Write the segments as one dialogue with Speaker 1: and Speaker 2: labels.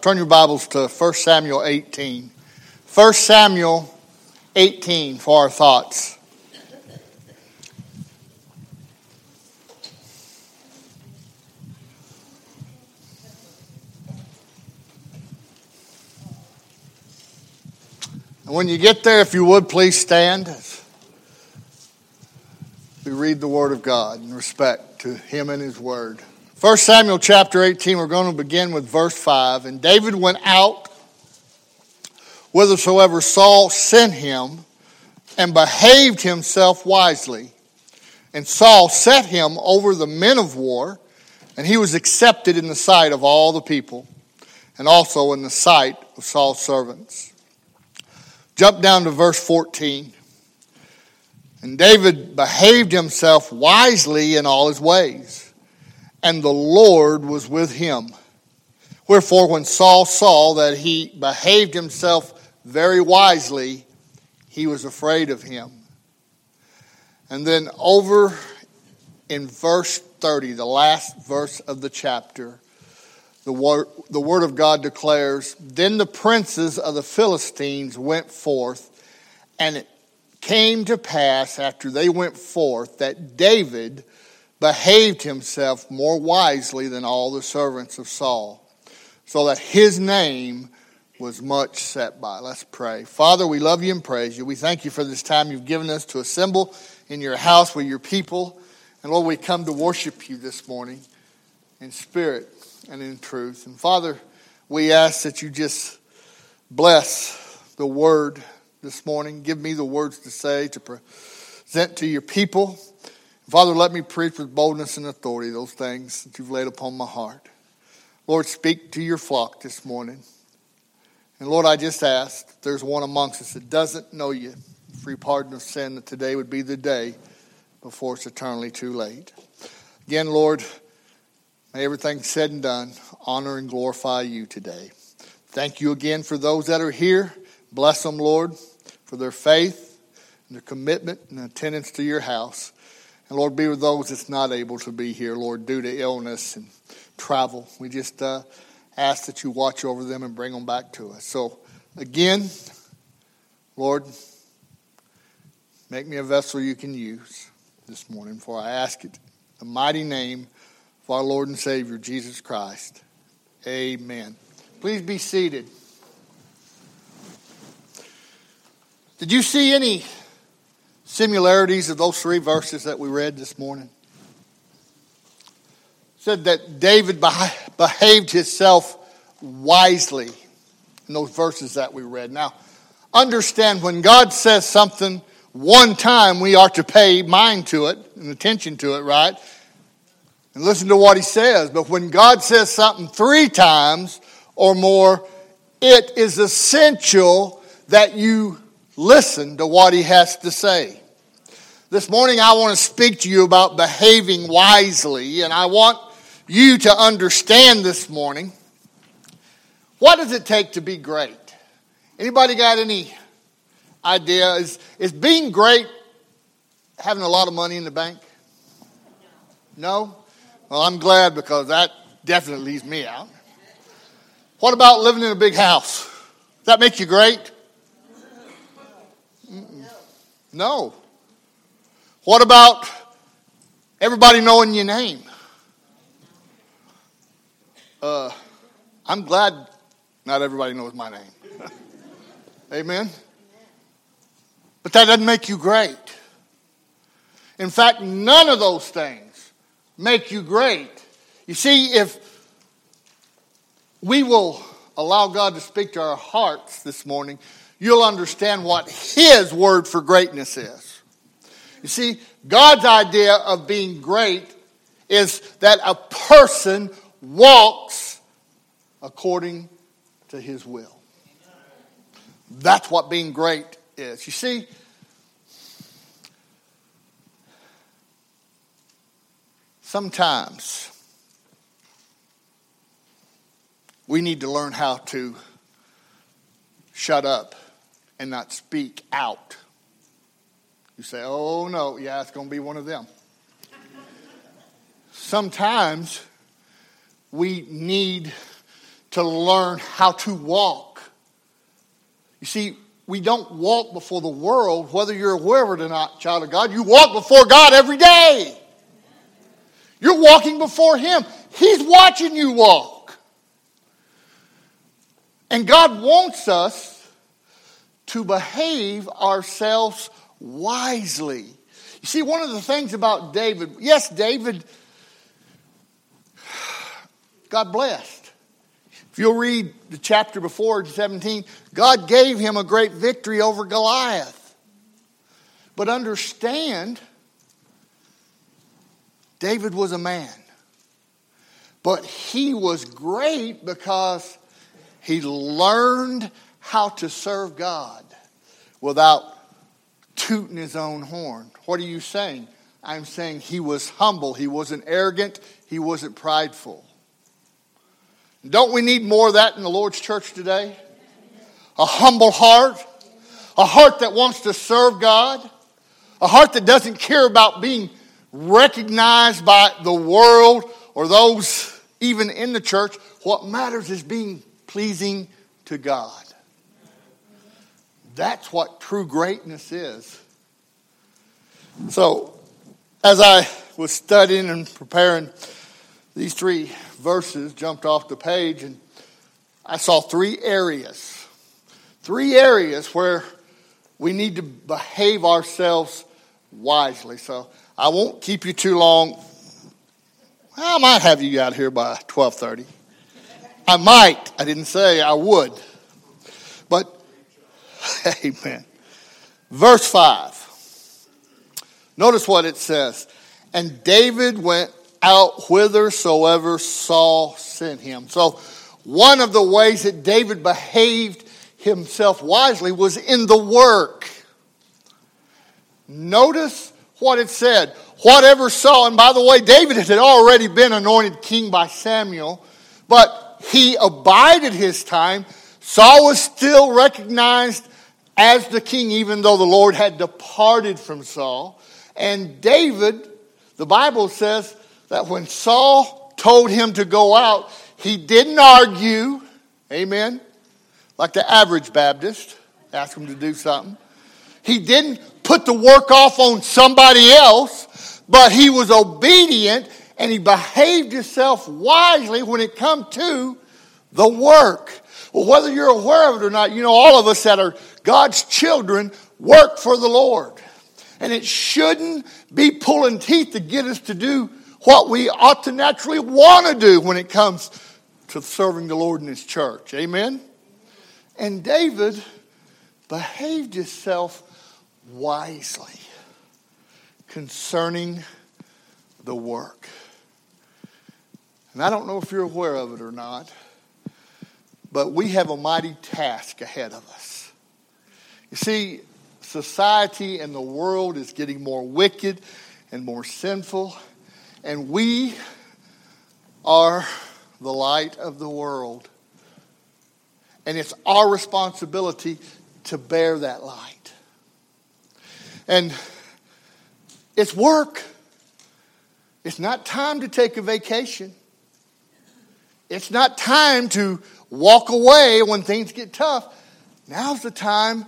Speaker 1: Turn your Bibles to 1 Samuel 18. 1 Samuel 18 for our thoughts. And when you get there, if you would, please stand. We read the Word of God in respect to Him and His Word. 1 Samuel chapter 18, we're going to begin with verse 5. And David went out whithersoever Saul sent him and behaved himself wisely. And Saul set him over the men of war, and he was accepted in the sight of all the people, and also in the sight of Saul's servants. Jump down to verse 14. And David behaved himself wisely in all his ways and the Lord was with him. Wherefore, when Saul saw that he behaved himself very wisely, he was afraid of him. And then over in verse 30, the last verse of the chapter, the word, the word of God declares Then the princes of the Philistines went forth, and it came to pass after they went forth that David behaved himself more wisely than all the servants of Saul, so that his name was much set by. Let's pray. Father, we love you and praise you. We thank you for this time you've given us to assemble in your house with your people. And Lord, we come to worship you this morning in spirit and in truth. And Father, we ask that you just bless the word this morning. Give me the words to say, to present to your people. Father, let me preach with boldness and authority those things that you've laid upon my heart. Lord, speak to your flock this morning. And Lord, I just ask there's one amongst us that doesn't know you, free pardon of sin, that today would be the day before it's eternally too late. Again, Lord, may everything said and done honor and glorify you today. Thank you again for those that are here. Bless them, Lord, for their faith and their commitment and attendance to your house. And Lord, be with those that's not able to be here, Lord, due to illness and travel. We just uh, ask that you watch over them and bring them back to us. So, again, Lord, make me a vessel you can use this morning, for I ask it the mighty name of our Lord and Savior, Jesus Christ. Amen. Please be seated. Did you see any similarities of those three verses that we read this morning. Said that David behaved himself wisely in those verses that we read. Now, understand when God says something one time, we are to pay mind to it and attention to it, right? And listen to what he says. But when God says something three times or more, it is essential that you listen to what he has to say. This morning, I want to speak to you about behaving wisely, and I want you to understand this morning what does it take to be great? Anybody got any idea? Is, is being great having a lot of money in the bank? No? Well, I'm glad because that definitely leaves me out. What about living in a big house? Does that make you great? No. What about everybody knowing your name? Uh, I'm glad not everybody knows my name. Amen? But that doesn't make you great. In fact, none of those things make you great. You see, if we will allow God to speak to our hearts this morning, you'll understand what His word for greatness is. You see, God's idea of being great is that a person walks according to His will. That's what being great is. You see, sometimes we need to learn how to shut up and not speak out. You say, oh no, yeah, it's going to be one of them. Sometimes we need to learn how to walk. You see, we don't walk before the world, whether you're aware of it or not, child of God. You walk before God every day. You're walking before Him, He's watching you walk. And God wants us to behave ourselves wisely. You see, one of the things about David, yes, David, God blessed. If you'll read the chapter before, 17, God gave him a great victory over Goliath. But understand, David was a man. But he was great because he learned how to serve God without tooting his own horn. What are you saying? I'm saying he was humble. He wasn't arrogant. He wasn't prideful. Don't we need more of that in the Lord's church today? A humble heart, a heart that wants to serve God, a heart that doesn't care about being recognized by the world or those even in the church. What matters is being pleasing to God. That's what true greatness is. So, as I was studying and preparing, these three verses jumped off the page, and I saw three areas. Three areas where we need to behave ourselves wisely. So, I won't keep you too long. I might have you out here by 12:30. I might. I didn't say I would. Amen. Verse 5. Notice what it says. And David went out whithersoever Saul sent him. So, one of the ways that David behaved himself wisely was in the work. Notice what it said. Whatever Saul, and by the way, David had already been anointed king by Samuel, but he abided his time. Saul was still recognized as the king, even though the Lord had departed from Saul. And David, the Bible says that when Saul told him to go out, he didn't argue, amen, like the average Baptist, ask him to do something. He didn't put the work off on somebody else, but he was obedient and he behaved himself wisely when it come to the work. Well, whether you're aware of it or not, you know, all of us that are God's children work for the Lord. And it shouldn't be pulling teeth to get us to do what we ought to naturally want to do when it comes to serving the Lord in His church. Amen? And David behaved himself wisely concerning the work. And I don't know if you're aware of it or not, but we have a mighty task ahead of us. You see, society and the world is getting more wicked and more sinful, and we are the light of the world. And it's our responsibility to bear that light. And it's work. It's not time to take a vacation. It's not time to walk away when things get tough. Now's the time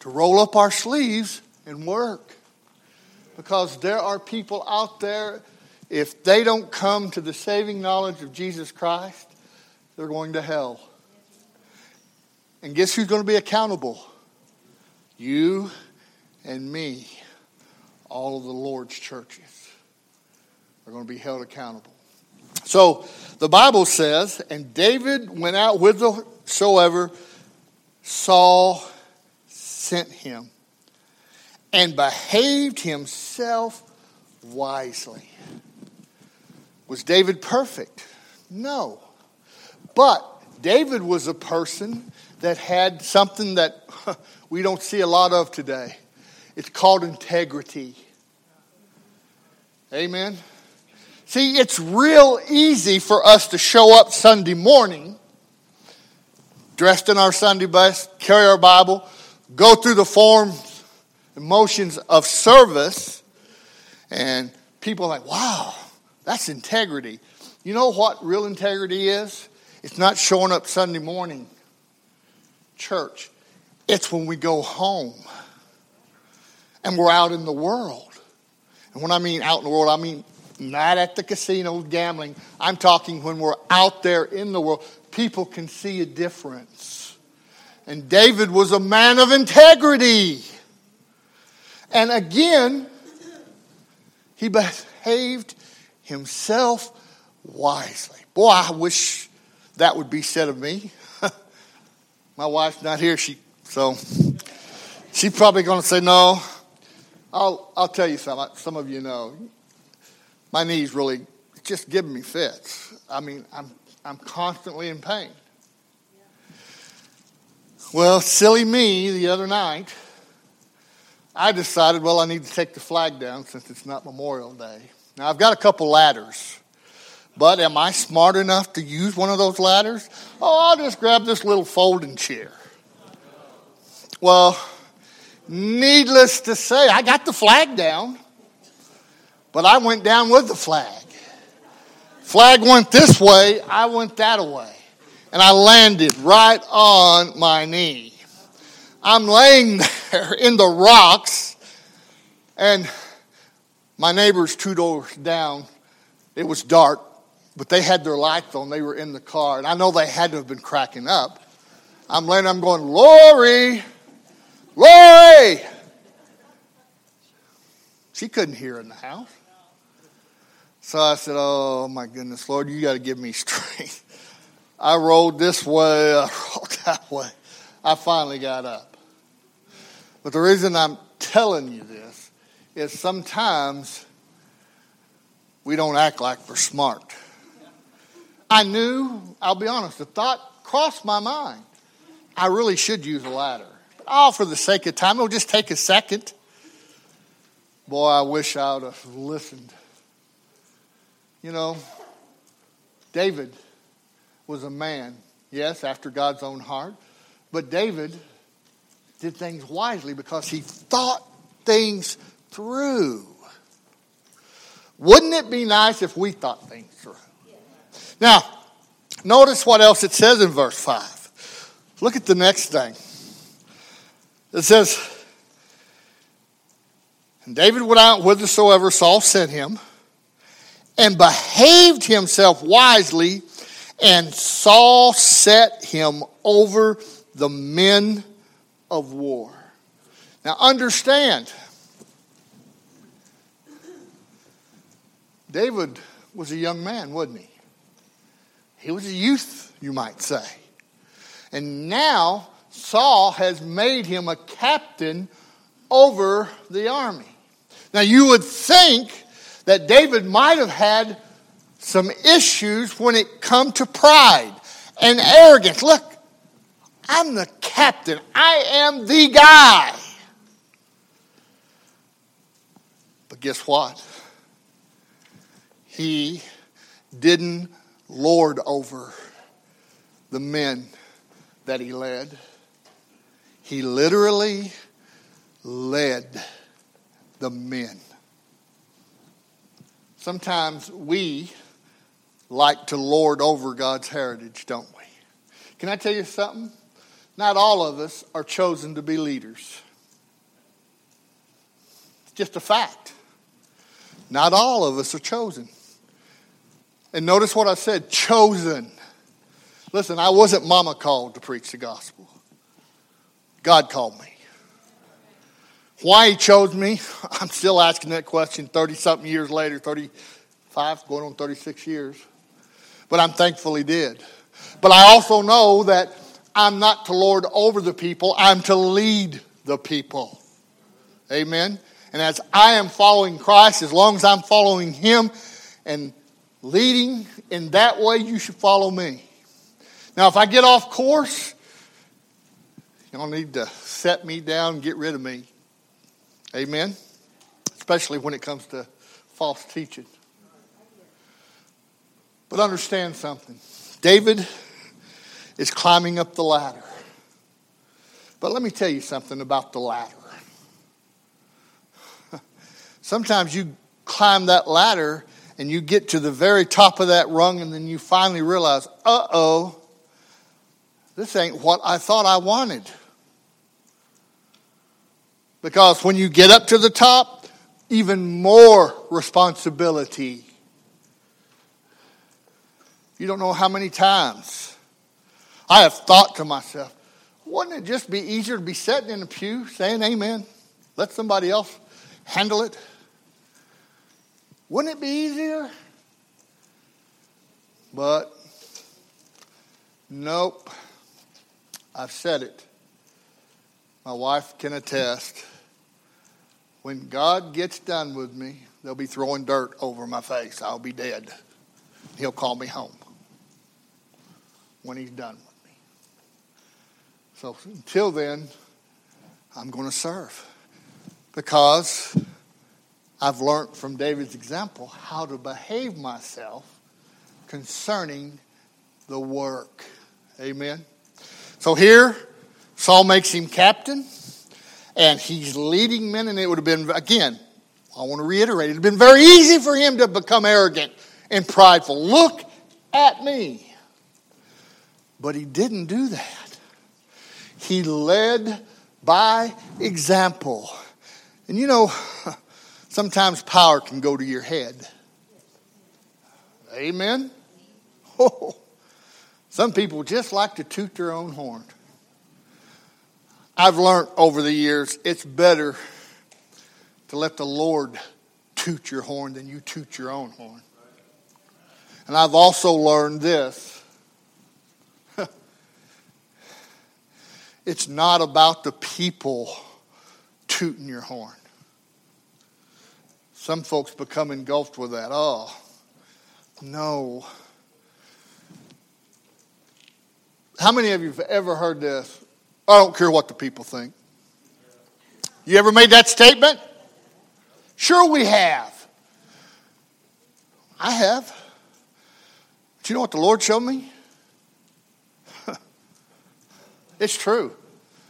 Speaker 1: to roll up our sleeves and work. Because there are people out there, if they don't come to the saving knowledge of Jesus Christ, they're going to hell. And guess who's going to be accountable? You and me. All of the Lord's churches are going to be held accountable. So the Bible says, and David went out whithersoever Saul sent him and behaved himself wisely. Was David perfect? No. But David was a person that had something that we don't see a lot of today. It's called integrity. Amen. See, it's real easy for us to show up Sunday morning, dressed in our Sunday best, carry our Bible, go through the forms and motions of service, and people are like, wow, that's integrity. You know what real integrity is? It's not showing up Sunday morning, church. It's when we go home and we're out in the world. And when I mean out in the world, I mean not at the casino gambling. I'm talking when we're out there in the world. People can see a difference. And David was a man of integrity. And again, he behaved himself wisely. Boy, I wish that would be said of me. My wife's not here, she so she's probably going to say no. I'll I'll tell you something. Some of you know, my knees really just giving me fits. I mean, I'm I'm constantly in pain. Well, silly me, the other night, I decided, well, I need to take the flag down since it's not Memorial Day. Now, I've got a couple ladders. But am I smart enough to use one of those ladders? Oh, I'll just grab this little folding chair. Well, needless to say, I got the flag down, but I went down with the flag. Flag went this way, I went that way. And I landed right on my knee. I'm laying there in the rocks, and my neighbor's two doors down. It was dark but they had their lights on. They were in the car. And I know they had to have been cracking up. I'm laying I'm going, Lori, Lori. She couldn't hear in the house. So I said, Oh my goodness, Lord, you got to give me strength. I rolled this way, I rolled that way. I finally got up. But the reason I'm telling you this is sometimes we don't act like we're smart. I knew, I'll be honest, the thought crossed my mind. I really should use a ladder. But all for the sake of time, it'll just take a second. Boy, I wish I would have listened. You know, David was a man, yes, after God's own heart, but David did things wisely because he thought things through. Wouldn't it be nice if we thought things through? Now, notice what else it says in verse 5. Look at the next thing. It says, And David went out whithersoever Saul sent him, and behaved himself wisely, and Saul set him over the men of war. Now, understand, David was a young man, wasn't he? He was a youth, you might say. And now Saul has made him a captain over the army. Now you would think that David might have had some issues when it come to pride and arrogance. Look, I'm the captain. I am the guy. But guess what? He didn't lord over the men that he led. He literally led the men. Sometimes we like to lord over God's heritage, don't we? Can I tell you something? Not all of us are chosen to be leaders. It's just a fact. Not all of us are chosen. And notice what I said chosen. Listen, I wasn't mama called to preach the gospel, God called me. Why he chose me, I'm still asking that question 30 something years later, 35, going on 36 years. But I'm thankful he did. But I also know that I'm not to lord over the people, I'm to lead the people. Amen. And as I am following Christ, as long as I'm following him and leading in that way, you should follow me. Now, if I get off course, y'all need to set me down get rid of me. Amen? Especially when it comes to false teaching. But understand something David is climbing up the ladder. But let me tell you something about the ladder. Sometimes you climb that ladder and you get to the very top of that rung, and then you finally realize, uh oh, this ain't what I thought I wanted. Because when you get up to the top, even more responsibility. You don't know how many times I have thought to myself, wouldn't it just be easier to be sitting in a pew saying amen? Let somebody else handle it? Wouldn't it be easier? But nope. I've said it. My wife can attest. When God gets done with me, they'll be throwing dirt over my face. I'll be dead. He'll call me home when he's done with me. So until then, I'm going to serve because I've learned from David's example how to behave myself concerning the work. Amen. So here, Saul makes him captain, and he's leading men, and it would have been, again, I want to reiterate, it would have been very easy for him to become arrogant and prideful. Look at me. But he didn't do that. He led by example. And you know, sometimes power can go to your head. Amen? Oh, some people just like to toot their own horn. I've learned over the years it's better to let the Lord toot your horn than you toot your own horn. And I've also learned this it's not about the people tooting your horn. Some folks become engulfed with that. Oh, no. How many of you have ever heard this? I don't care what the people think. You ever made that statement? Sure, we have. I have. Do you know what the Lord showed me? it's true.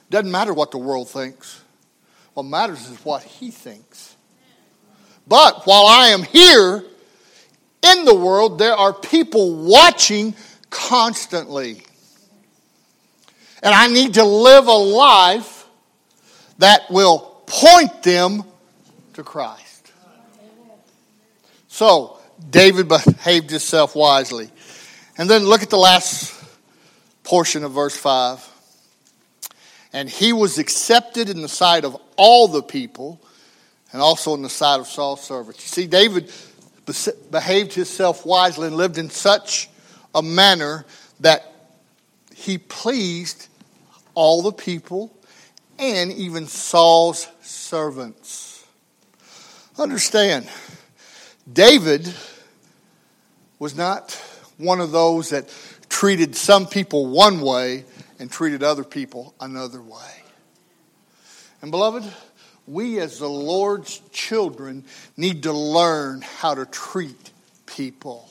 Speaker 1: Doesn't matter what the world thinks. What matters is what He thinks. But while I am here in the world, there are people watching constantly. And I need to live a life that will point them to Christ. So, David behaved himself wisely. And then look at the last portion of verse 5. And he was accepted in the sight of all the people and also in the sight of Saul's servants. You see, David behaved himself wisely and lived in such a manner that he pleased all the people and even Saul's servants. Understand, David was not one of those that treated some people one way and treated other people another way. And, beloved, we as the Lord's children need to learn how to treat people.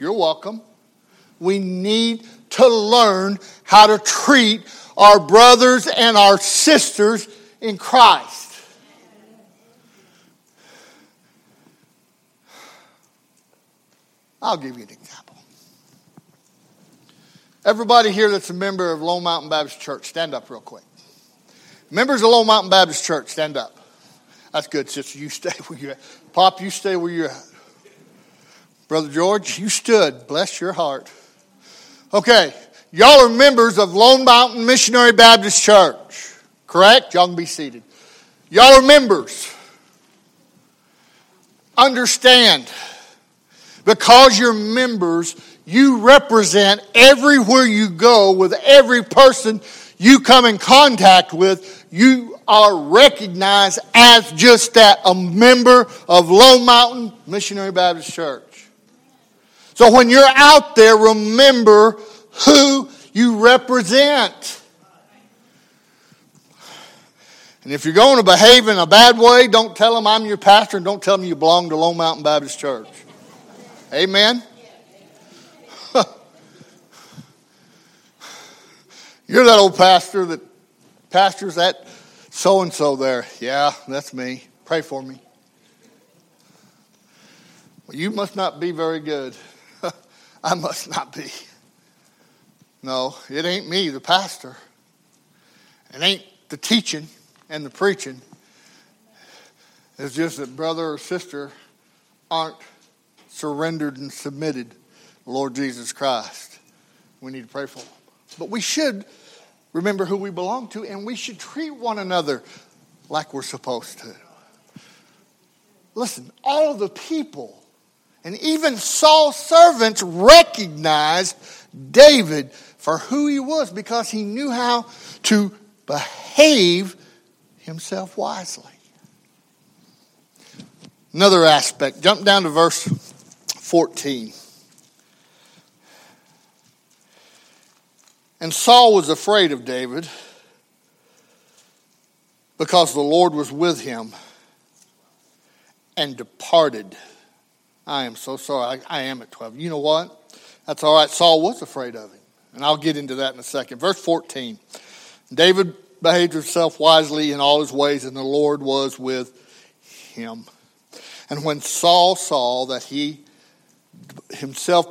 Speaker 1: You're welcome. We need to learn how to treat our brothers and our sisters in Christ. I'll give you an example. Everybody here that's a member of Lone Mountain Baptist Church, stand up real quick. Members of Lone Mountain Baptist Church, stand up. That's good, sister. You stay where you're at. Pop, you stay where you're at. Brother George, you stood. Bless your heart. Okay, y'all are members of Lone Mountain Missionary Baptist Church, correct? Y'all can be seated. Y'all are members. Understand, because you're members, you represent everywhere you go with every person you come in contact with, you are recognized as just that, a member of Lone Mountain Missionary Baptist Church. So when you're out there, remember who you represent. And if you're going to behave in a bad way, don't tell them I'm your pastor and don't tell them you belong to Lone Mountain Baptist Church. Amen? You're that old pastor that pastors that so and so there. Yeah, that's me. Pray for me. Well, you must not be very good. I must not be. No, it ain't me, the pastor. It ain't the teaching and the preaching. It's just that brother or sister aren't surrendered and submitted Lord Jesus Christ. We need to pray for them. But we should remember who we belong to, and we should treat one another like we're supposed to. Listen, all the people and even Saul's servants recognized David for who he was because he knew how to behave himself wisely. Another aspect, jump down to verse 14. And Saul was afraid of David because the Lord was with him and departed. I am so sorry. I, I, am at 12. You know what? That's all right. Saul was afraid of him. And I'll get into that in a second. Verse 14 David behaved himself wisely in all his ways, and the Lord was with him. And when Saul saw that he himself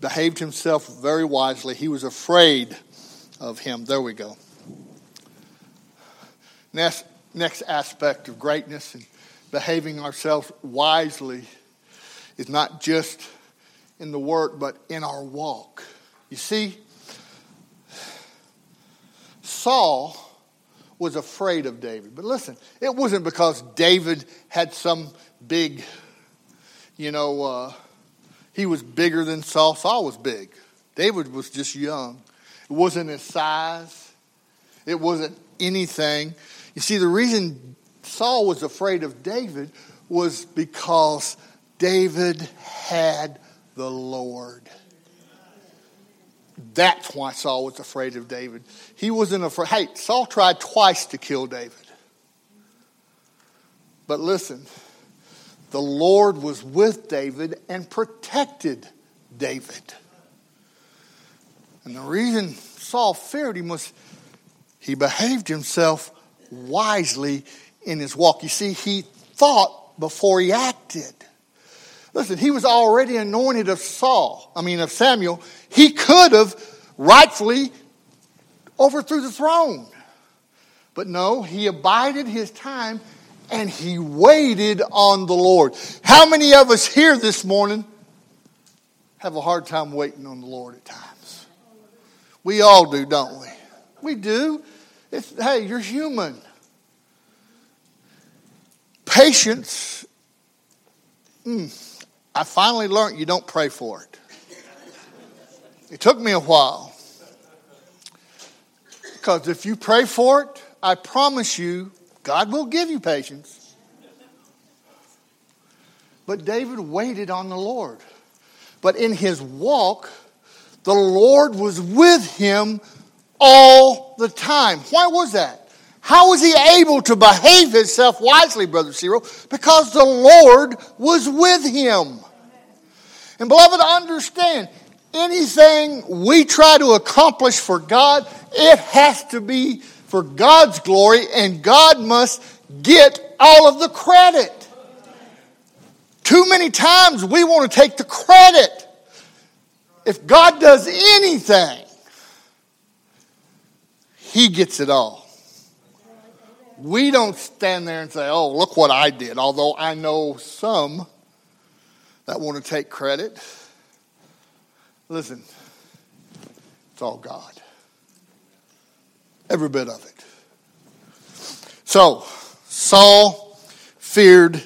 Speaker 1: behaved himself very wisely, he was afraid of him. There we go. Next, next aspect of greatness and behaving ourselves wisely is not just in the work, but in our walk. You see, Saul was afraid of David. But listen, it wasn't because David had some big, you know, uh, he was bigger than Saul. Saul was big. David was just young. It wasn't his size, it wasn't anything. You see, the reason Saul was afraid of David was because David had the Lord. That's why Saul was afraid of David. He wasn't afraid. Hey, Saul tried twice to kill David. But listen, the Lord was with David and protected David. And the reason Saul feared him was he behaved himself wisely in his walk. You see, he thought before he acted. Listen, he was already anointed of Saul, I mean of Samuel. He could have rightfully overthrew the throne. But no, he abided his time and he waited on the Lord. How many of us here this morning have a hard time waiting on the Lord at times? We all do, don't we? We do. It's, hey, you're human. Patience. Mm, I finally learned you don't pray for it. It took me a while. Because if you pray for it, I promise you, God will give you patience. But David waited on the Lord. But in his walk, the Lord was with him all the time. Why was that? How was he able to behave himself wisely, Brother Cyril? Because the Lord was with him. And beloved, understand, anything we try to accomplish for God, it has to be for God's glory, and God must get all of the credit. Too many times we want to take the credit. If God does anything, He gets it all. We don't stand there and say, oh, look what I did, although I know some that want to take credit. Listen, it's all God. Every bit of it. So, Saul feared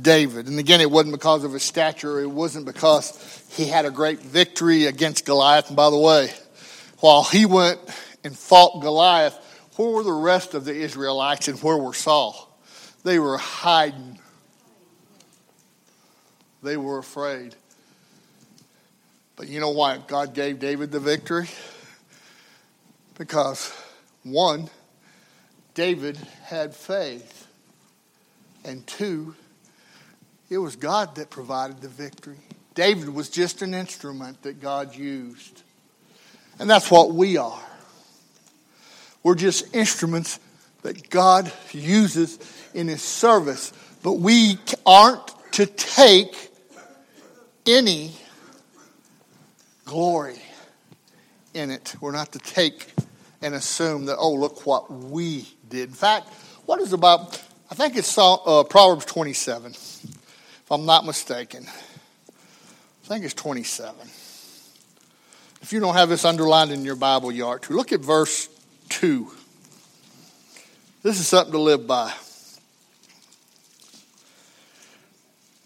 Speaker 1: David. And again, it wasn't because of his stature, it wasn't because he had a great victory against Goliath. And by the way, while he went and fought Goliath, where were the rest of the Israelites and where were Saul? They were hiding. They were afraid. But you know why God gave David the victory? Because, one, David had faith. And two, it was God that provided the victory. David was just an instrument that God used. And that's what we are. We're just instruments that God uses in His service. But we aren't to take any glory in it. We're not to take and assume that, oh, look what we did. In fact, what is about, I think it's uh, Proverbs 27, if I'm not mistaken. I think it's 27. If you don't have this underlined in your Bible, you are to. Look at verse 2. This is something to live by.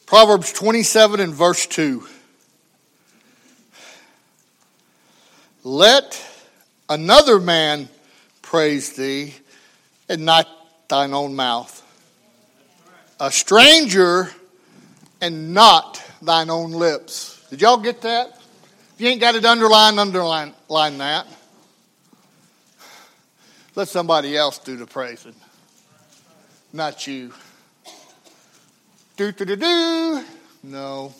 Speaker 1: Proverbs 27 and verse 2. Let another man praise thee, and not thine own mouth. A stranger, and not thine own lips. Did y'all get that? If you ain't got it underlined, underline line that. Let somebody else do the praising, not you. Do do do do. No.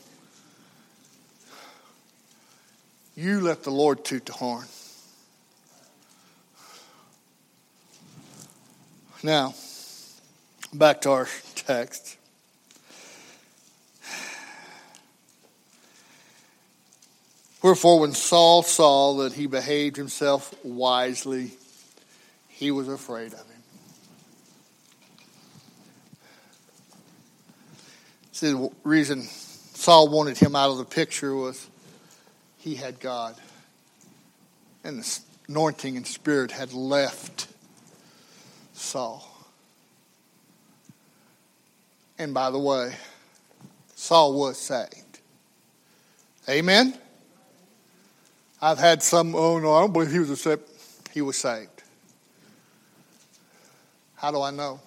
Speaker 1: You let the Lord toot the horn. Now, back to our text. Wherefore, when Saul saw that he behaved himself wisely, he was afraid of him. See, the reason Saul wanted him out of the picture was he had God. And the anointing and spirit had left Saul. And by the way, Saul was saved. Amen? I've had some, oh no, I don't believe he was a saved. He was saved. How do I know?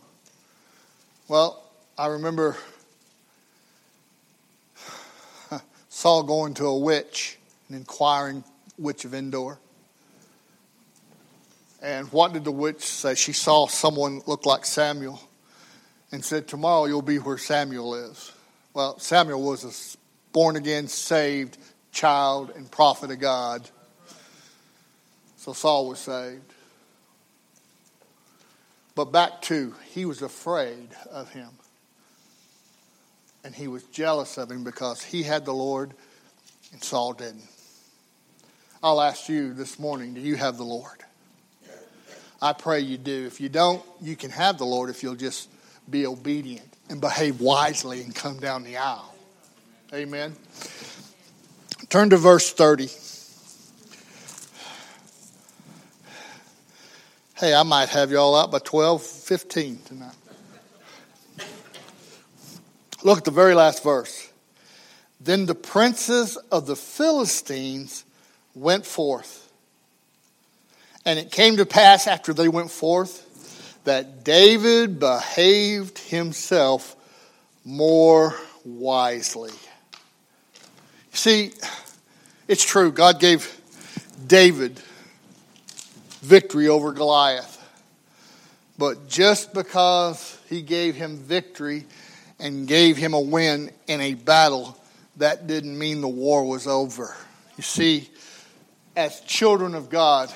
Speaker 1: Well, I remember Saul going to a witch and inquiring witch of Endor. And what did the witch say? She saw someone look like Samuel and said, Tomorrow you'll be where Samuel is. Well, Samuel was a born again, saved child and prophet of God. So Saul was saved. But back to, he was afraid of him and he was jealous of him because he had the Lord and Saul didn't. I'll ask you this morning do you have the Lord? I pray you do. If you don't, you can have the Lord if you'll just be obedient and behave wisely and come down the aisle. Amen. Turn to verse 30. Hey, I might have y'all out by 12, 15 tonight. Look at the very last verse. Then the princes of the Philistines went forth. And it came to pass after they went forth that David behaved himself more wisely. See, it's true. God gave David victory over Goliath. But just because he gave him victory and gave him a win in a battle, that didn't mean the war was over. You see, as children of God,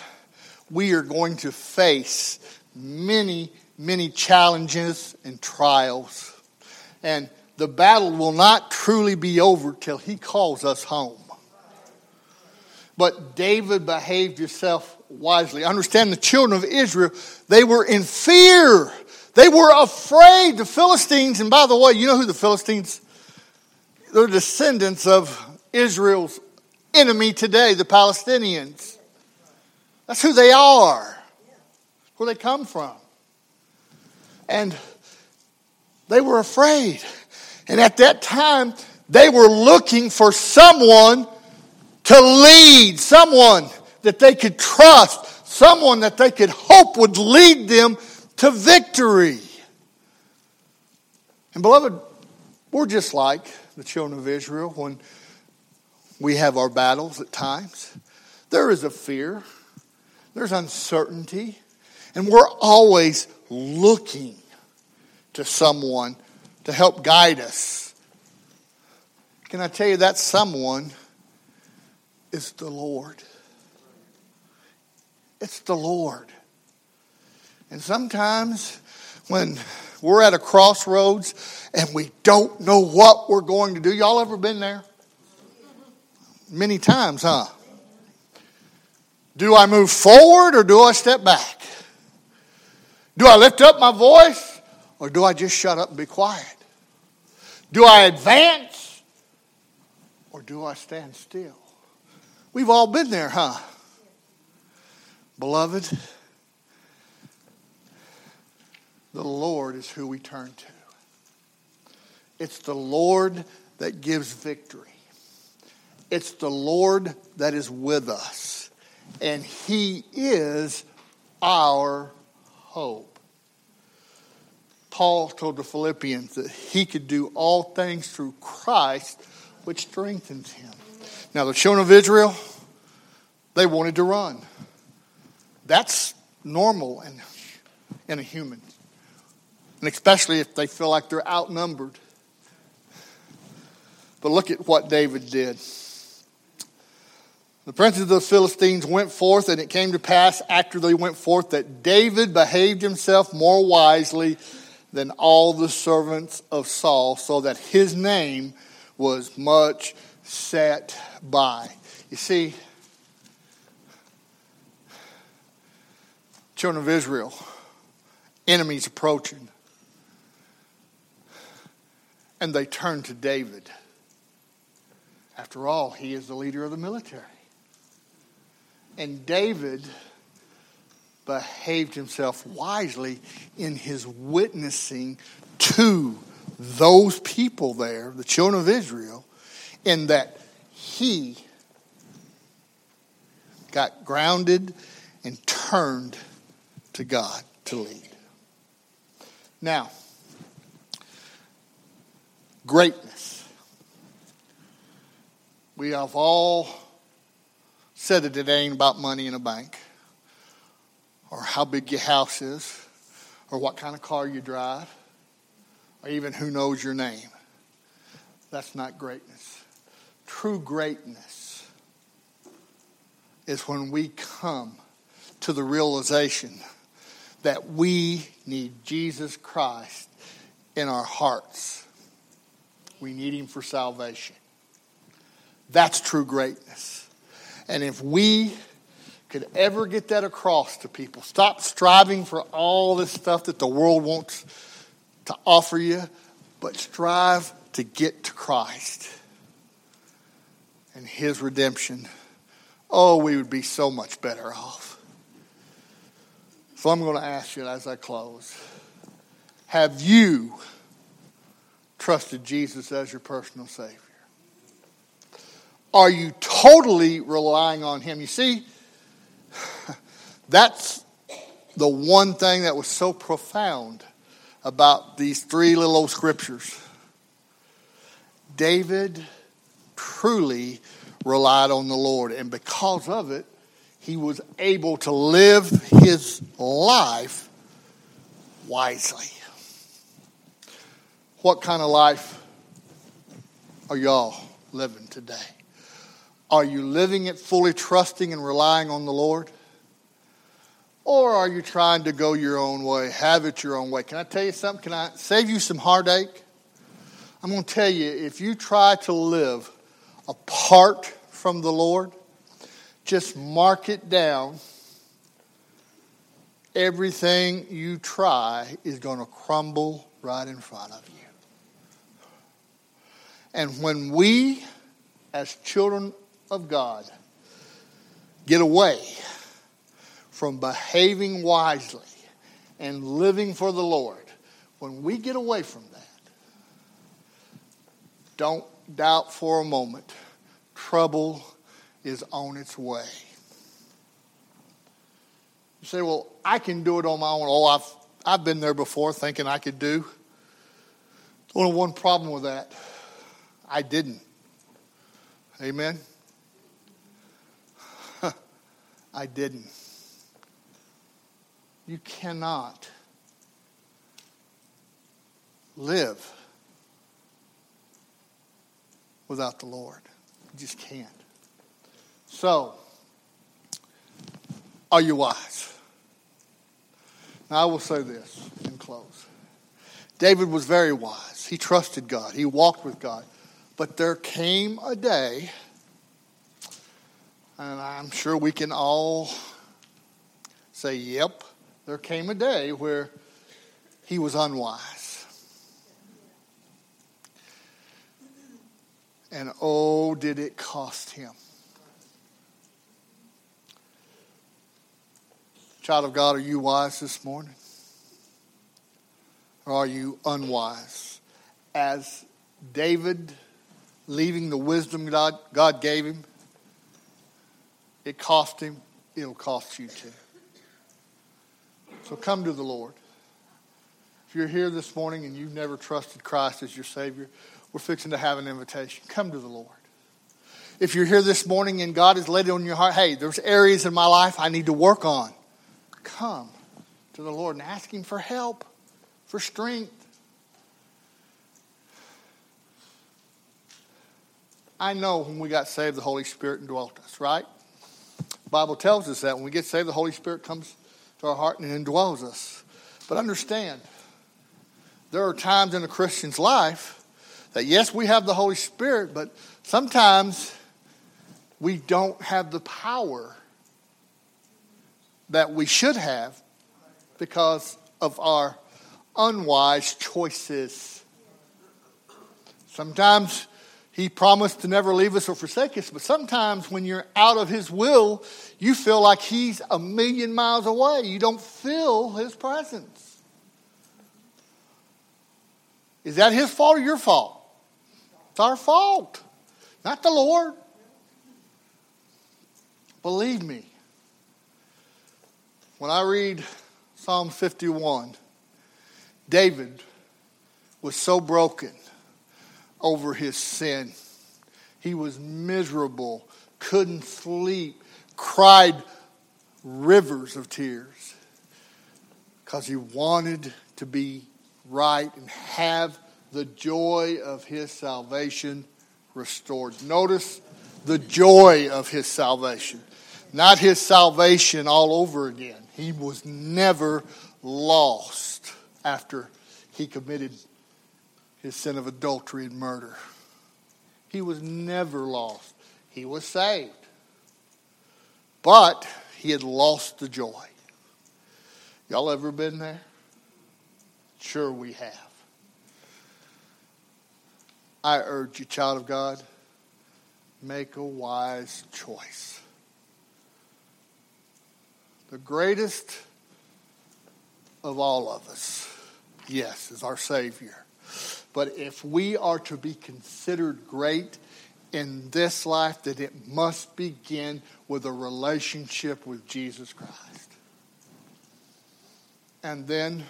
Speaker 1: we are going to face many, many challenges and trials. And the battle will not truly be over till he calls us home. But David behaved himself wisely. Understand the children of Israel, they were in fear they were afraid. The Philistines, and by the way, you know who the Philistines? They're descendants of Israel's enemy today, the Palestinians. That's who they are, where they come from. And they were afraid. And at that time, they were looking for someone to lead, someone that they could trust, someone that they could hope would lead them to victory. And beloved, we're just like the children of Israel when we have our battles at times. There is a fear, there's uncertainty, and we're always looking to someone to help guide us. Can I tell you that someone is the Lord? It's the Lord. And sometimes when we're at a crossroads and we don't know what we're going to do, y'all ever been there? many times, huh? Do I move forward or do I step back? Do I lift up my voice or do I just shut up and be quiet? Do I advance or do I stand still? We've all been there, huh? Beloved, the Lord is who we turn to. It's the Lord that gives victory. It's the Lord that is with us. And He is our hope. Paul told the Philippians that he could do all things through Christ, which strengthens him. Now, the children of Israel, they wanted to run. That's normal in, in a human, and especially if they feel like they're outnumbered. But look at what David did. The princes of the Philistines went forth, and it came to pass after they went forth that David behaved himself more wisely than all the servants of Saul, so that his name was much set by. You see, children of Israel, enemies approaching, and they turn to David. After all, he is the leader of the military. And David behaved himself wisely in his witnessing to those people there, the children of Israel, in that he got grounded and turned to God to lead. Now, greatness. We have all said that it ain't about money in a bank, or how big your house is, or what kind of car you drive, or even who knows your name. That's not greatness. True greatness is when we come to the realization that we need Jesus Christ in our hearts. We need Him for salvation. That's true greatness. And if we could ever get that across to people, stop striving for all this stuff that the world wants to offer you, but strive to get to Christ and His redemption. Oh, we would be so much better off. So I'm going to ask you as I close Have you trusted Jesus as your personal Savior? Are you totally relying on Him? You see, that's the one thing that was so profound about these three little old scriptures. David truly relied on the Lord, and because of it, he was able to live his life wisely. What kind of life are y'all living today? Are you living it fully trusting and relying on the Lord? Or are you trying to go your own way, have it your own way? Can I tell you something? Can I save you some heartache? I'm going to tell you if you try to live apart from the Lord, just mark it down. Everything you try is going to crumble right in front of you. And when we, as children of God get away from behaving wisely and living for the Lord, when we get away from that, don't doubt for a moment trouble is on its way. You say, well, I can do it on my own. Oh, I've, I've been there before thinking I could do. Only one problem with that I didn't. Amen. I didn't. You cannot live without the Lord. You just can't. So, are you wise? Now, I will say this in close. David was very wise. He trusted God, he walked with God. But there came a day And I'm sure we can all say, yep, there came a day where he was unwise. And oh, did it cost him. Child of God, are you wise this morning? Or are you unwise? As David leaving the wisdom God, God gave him, it cost him, it'll cost you too. So come to the Lord. If you're here this morning and you've never trusted Christ as your Savior, we're fixing to have an invitation. Come to the Lord. If you're here this morning and God has laid it on your heart, hey, there's areas in my life I need to work on, come to the Lord and ask Him for help, for strength. I know when we got saved, the Holy Spirit indwelt us, right? The Bible tells us that when we get saved, the Holy Spirit comes to our heart and indwells us. But understand, there are times in a Christian's life that, yes, we have the Holy Spirit, but sometimes we don't have the power that we should have because of our unwise choices. Sometimes he promised to never leave us or forsake us, but sometimes when you're out of His will, you feel like He's a million miles away. You don't feel His presence. Is that His fault or your fault? It's our fault, not the Lord. Believe me, when I read Psalm 51, David was so broken over his sin. He was miserable, couldn't sleep, cried rivers of tears because he wanted to be right and have the joy of his salvation restored. Notice the joy of his salvation, not his salvation all over again. He was never lost after he committed his sin of adultery and murder. He was never lost. He was saved. But he had lost the joy. Y'all ever been there? Sure, we have. I urge you, child of God, make a wise choice. The greatest of all of us, yes, is our Savior. But if we are to be considered great in this life, that it must begin with a relationship with Jesus Christ. And then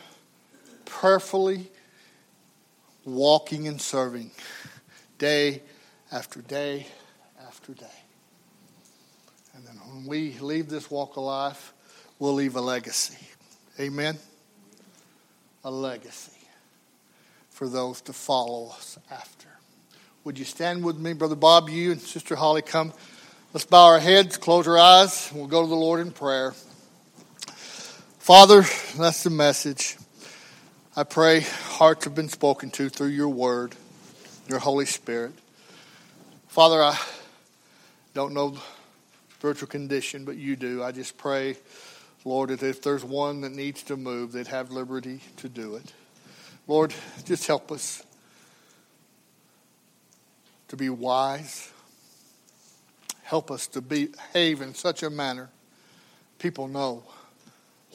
Speaker 1: prayerfully walking and serving day after day after day. And then when we leave this walk of life, we'll leave a legacy. Amen? A legacy for those to follow us after. Would you stand with me, Brother Bob? You and Sister Holly come. Let's bow our heads, close our eyes, and we'll go to the Lord in prayer. Father, that's the message. I pray hearts have been spoken to through your word, your Holy Spirit. Father, I don't know spiritual condition, but you do. I just pray, Lord, that if there's one that needs to move, they'd have liberty to do it. Lord, just help us to be wise. Help us to behave in such a manner people know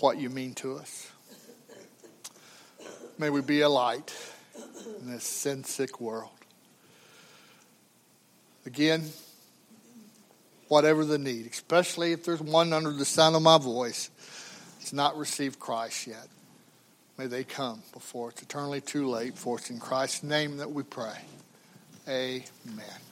Speaker 1: what you mean to us. May we be a light in this sin sick world. Again, whatever the need, especially if there's one under the sound of my voice that's not received Christ yet. May they come before it's eternally too late. For it's in Christ's name that we pray. Amen.